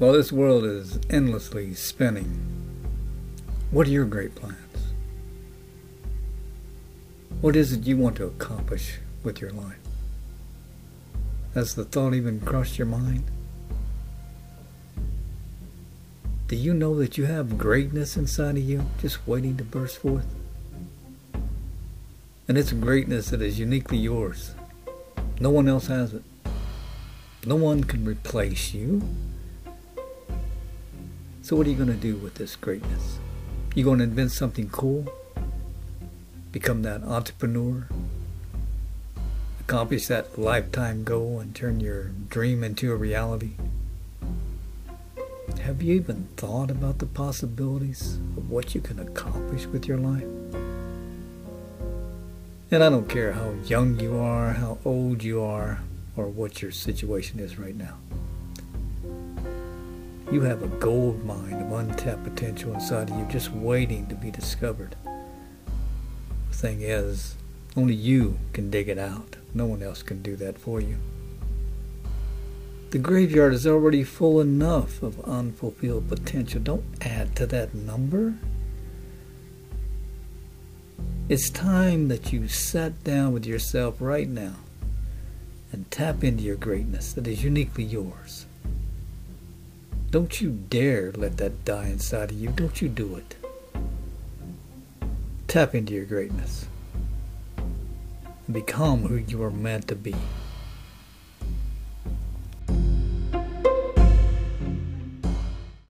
While this world is endlessly spinning, what are your great plans? What is it you want to accomplish with your life? Has the thought even crossed your mind? Do you know that you have greatness inside of you just waiting to burst forth? And it's greatness that is uniquely yours. No one else has it. No one can replace you. So what are you going to do with this greatness? You going to invent something cool? Become that entrepreneur? Accomplish that lifetime goal and turn your dream into a reality? Have you even thought about the possibilities of what you can accomplish with your life? And I don't care how young you are, how old you are, or what your situation is right now. You have a gold mine of untapped potential inside of you just waiting to be discovered. The thing is, only you can dig it out. No one else can do that for you. The graveyard is already full enough of unfulfilled potential. Don't add to that number. It's time that you sat down with yourself right now and tap into your greatness that is uniquely yours. Don't you dare let that die inside of you. Don't you do it. Tap into your greatness become who you are meant to be.